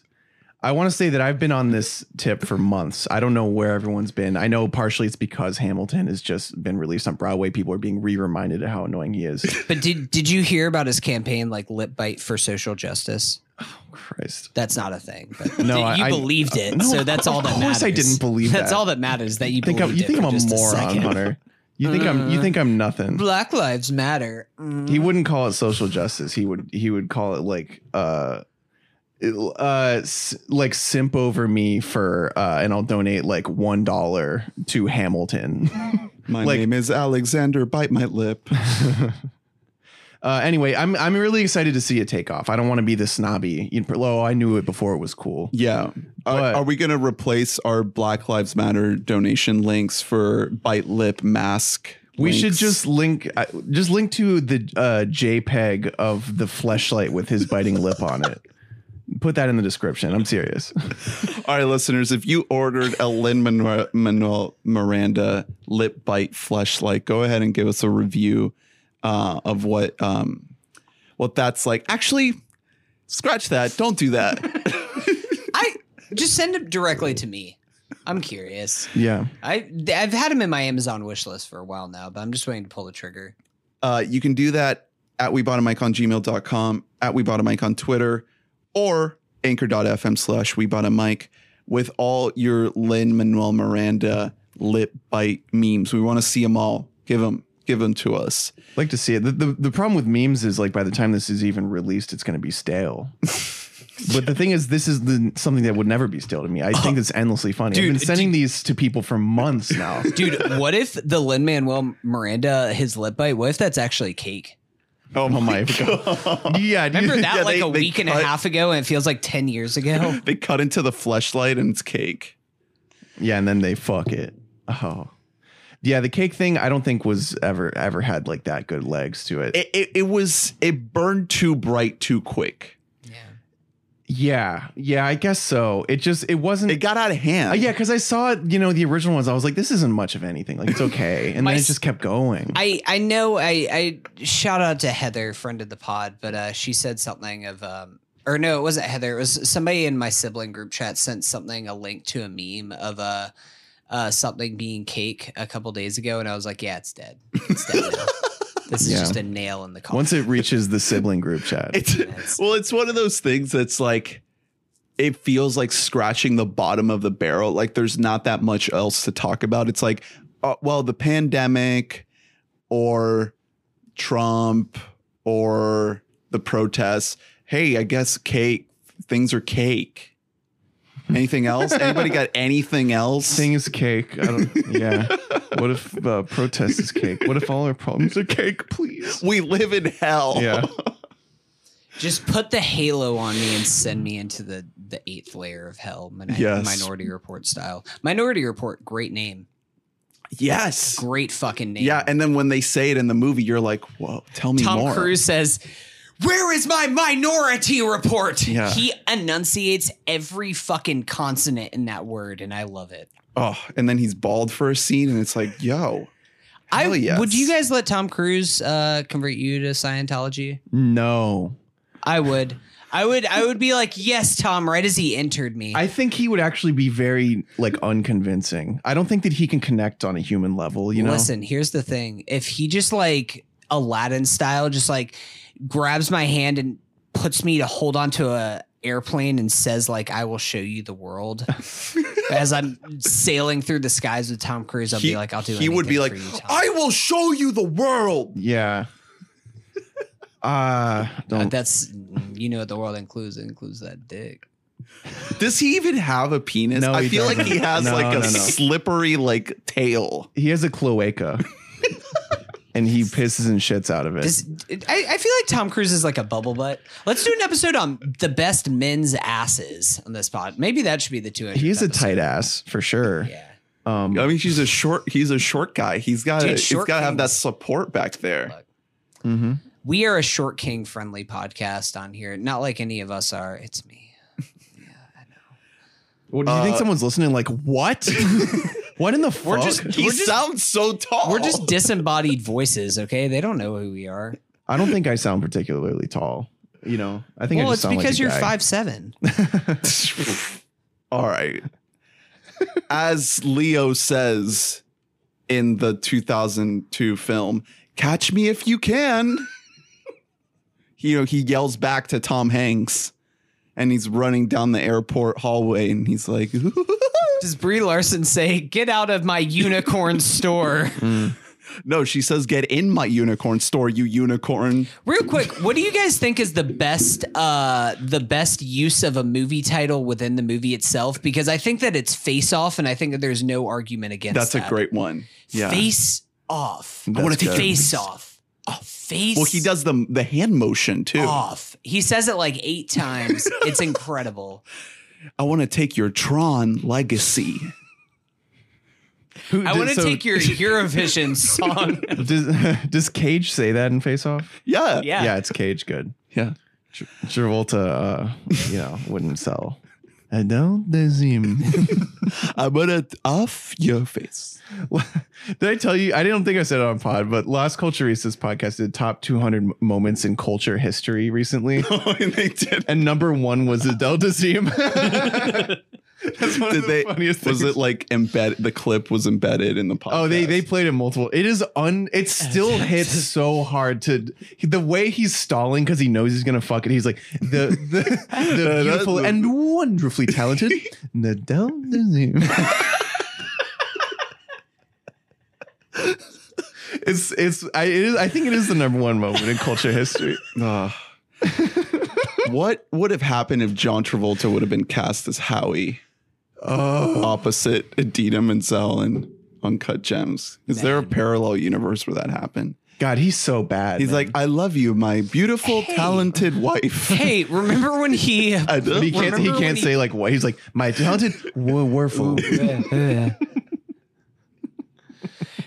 I want to say that I've been on this tip for months. I don't know where everyone's been. I know partially it's because Hamilton has just been released on Broadway. People are being re-reminded of how annoying he is. But did did you hear about his campaign, like lip bite for social justice? Oh Christ. That's not a thing. But No, you I- I- believed it, No, so that's all that matters. of course. I didn't believe That's that. all that matters. That you think I'm, believed you think I'm a moron. Hunter. You think I'm you think I'm nothing. Black lives matter. Mm. He wouldn't call it social justice. He would he would call it like uh uh s- like simp over me for uh and I'll donate like one dollar to Hamilton. My Like- name is Alexander. Bite my lip. uh anyway, I'm I'm really excited to see it take off. I don't want to be the snobby. You know, oh, I knew it before it was cool. Yeah. Are, But- are we going to replace our Black Lives Matter donation links for bite lip mask? We should just link uh, just link to the uh JPEG of the fleshlight with his biting lip on it. Put that in the description. I'm serious. All right, listeners, if you ordered a Lin Manuel Miranda lip bite fleshlight, go ahead and give us a review uh, of what um, what that's like. Actually, scratch that. Don't do that. I just send it directly to me. I'm curious. Yeah. I I've had them in my Amazon wish list for a while now, but I'm just waiting to pull the trigger. Uh, you can do that at we bought a mic on gmail.com, at we bought a mic on Twitter, or anchor.fm slash we bought a mic with all your Lin Manuel Miranda lip bite memes. We want to see them all. Give them, give them to us. like to see it. The, the the problem with memes is like by the time this is even released, it's going to be stale. but the thing is, this is the, something that would never be stale to me. I think oh. it's endlessly funny. Dude, I've been sending these to people for months now. Dude, what if the Lin Manuel Miranda his lip bite? What if that's actually cake? Oh, oh my God. yeah. Remember that Yeah, like they- a they week and a half ago, and it feels like ten years ago. They cut into the fleshlight and it's cake. Yeah, and then they fuck it. Oh. Yeah, the cake thing I don't think was ever ever had like that good legs to it. It, it, it was, it burned too bright too quick. yeah. yeah, yeah, I guess so. It just it wasn't It got out of hand. Uh, yeah, because I saw it, you know, the original ones. I was like, this isn't much of anything. Like, it's okay. And then it just kept going. I I know I I shout out to Heather, friend of the pod, but uh, she said something of um or no, it wasn't Heather. It was somebody in my sibling group chat sent something a link to a meme of uh uh something being cake a couple days ago, and I was like, yeah, it's dead. It's dead. now. this is Yeah. just a nail in the coffin. Once it reaches the sibling group chat. It's well, it's one of those things that's like it feels like scratching the bottom of the barrel. Like there's not that much else to talk about. It's like, uh, well, the pandemic or Trump or the protests. Hey, I guess cake things are cake. Anything else? Anybody got anything else? Thing is cake. I don't, yeah. What if uh, protest is cake? What if all our problems are cake, please? we live in hell. Yeah. Just put the halo on me and send me into the the eighth layer of hell, Min- Yes. Minority Report style. Minority Report, great name, Yes. great fucking name. Yeah, and then when they say it in the movie, you're like, "Whoa, tell me Tom more." Cruise says, "Where is my Minority Report?" Yeah. He enunciates every fucking consonant in that word, and I love it. Oh, and then he's bald for a scene, and it's like, yo, I yes. would you guys let Tom Cruise uh, convert you to Scientology? No. I would. I would. I would be like, yes, Tom. Right as he entered me. I think he would actually be very like unconvincing. I don't think that he can connect on a human level, you know? Listen, here's the thing. If he just like Aladdin style, just like grabs my hand and puts me to hold onto a airplane and says like I will show you the world. As I'm sailing through the skies with Tom Cruise, I'll he, be like, I'll do. It. He would be like, you, "I will show you the world." Yeah. Uh, Uh, don't. that's you know what the world includes. It includes that dick. Does he even have a penis? No, I he feel like he has No, like a no, no. slippery like tail. he has a cloaca. and he pisses and shits out of it. Does, I, I feel like Tom Cruise is like a bubble butt. Let's do an episode on the best men's asses on this pod. Maybe that should be the two. He's a tight ass for sure. Yeah. Um, I mean, he's a short. He's a short guy. He's got. Dude, He's short got to have that support back there. Look, mhm. we are a short king friendly podcast on here. Not like any of us are. It's me. Yeah, I know. What do you think Uh, someone's listening? Like what? what in the fuck? We're just- He We're just- sounds so tall. We're just disembodied voices. Okay, they don't know who we are. I don't think I sound particularly tall. You know, I think I Well, just it's sound because like a you're guy. five seven. All right. As Leo says in the 2002 film, "Catch me if you can." you know, he yells back to Tom Hanks, and he's running down the airport hallway, and he's like, Does Brie Larson say, "Get out of my unicorn store"? "No," she says, "Get in my unicorn store, you unicorn." Real quick, what do you guys think is the best uh the best use of a movie title within the movie itself? Because I think that it's face off and I think that there's no argument against it. That's a great one. Yeah. Face off. I wanna take face off. Oh, face Well, he does the the hand motion too. off. He says it like eight times. it's incredible. I want to take your Tron legacy. Who- I want to so take your Eurovision song. Does, does Cage say that in Face Off? Yeah. Yeah. Yeah, it's Cage. Good. Yeah. Travolta, uh, you know, wouldn't sell. I don't him. I'm gonna off your face. did I tell you? I don't think I said it on pod, but Las Culturistas podcast did top 200 m- moments in culture history recently, Oh, and they did. and number one was the Delta Museum. That's one Did of the they? funniest Was things. it like embedded? The clip was embedded in the podcast. Oh, they they played it multiple. It is un. It still hits so hard to the way he's stalling because he knows he's gonna fuck it. He's like the the, the beautiful and wonderfully talented Nadal Nazim. It's it's I it is, I think it is the number one moment in culture history. Ugh. what would have happened if John Travolta would have been cast as Howie Oh, opposite and Menzel and Uncut Gems? Is there a parallel universe where that happened? God, he's so bad. He's man. like, I love you, my beautiful, Hey. talented wife. hey, remember when he I he can't. He can't he- say like what. He's like my talented, wo- wonderful.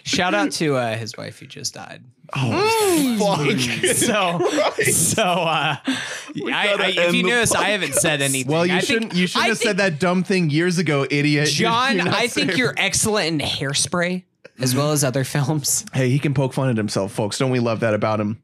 Shout out to uh, his wife who just died. Oh, fuck. So, so uh, I, gotta I, if end you the notice, I haven't said anything. Well, you I shouldn't. Think, you shouldn't I have think, said that dumb thing years ago, idiot. You're- John. you're not I think safe. you're excellent in Hairspray as well as other films. Hey, he can poke fun at himself, folks. Don't we love that about him?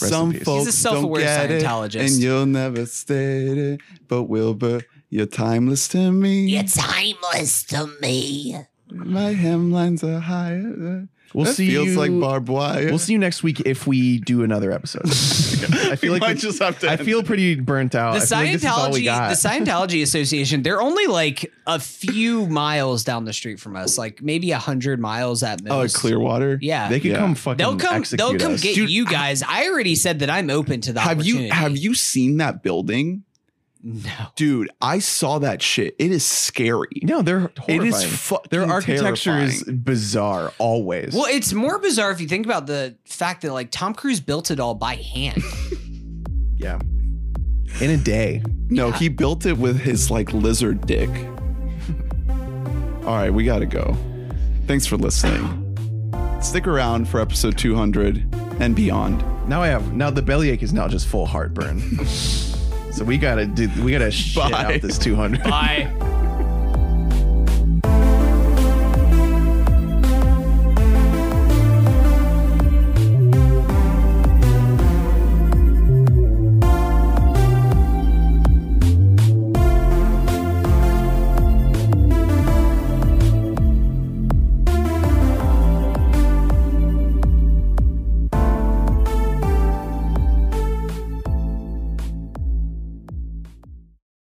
Rest Some peace. folks He's a self-aware don't get it, Scientologist. and you'll never state it. But Wilbur, you're timeless to me. You're timeless to me. My hemlines are higher. We'll that see feels you. like barbed wire. We'll see you next week if we do another episode. I feel We like might we- just have to I feel pretty burnt out. The I feel like this is all we Scientology, the Scientology Association, they're only like a few miles down the street from us, like maybe a hundred miles at oh, most. Oh, at Clearwater. Yeah, they can Yeah. come fucking they'll come. They'll come us. get Dude, you guys. I already said that I'm open to the Have you have you seen that building, No. dude? I saw that shit. It is scary. No, they're horrifying. it is horrifying. fucking Their architecture is bizarre always. Well, it's more bizarre if you think about the fact that like Tom Cruise built it all by hand. yeah. In a day. No, he built it with his like lizard dick. All right, we gotta go. Thanks for listening. Stick around for episode 200 and beyond. Now I have now the bellyache is now just full heartburn. so we gotta do we gotta shit Bye. out this 200. Bye.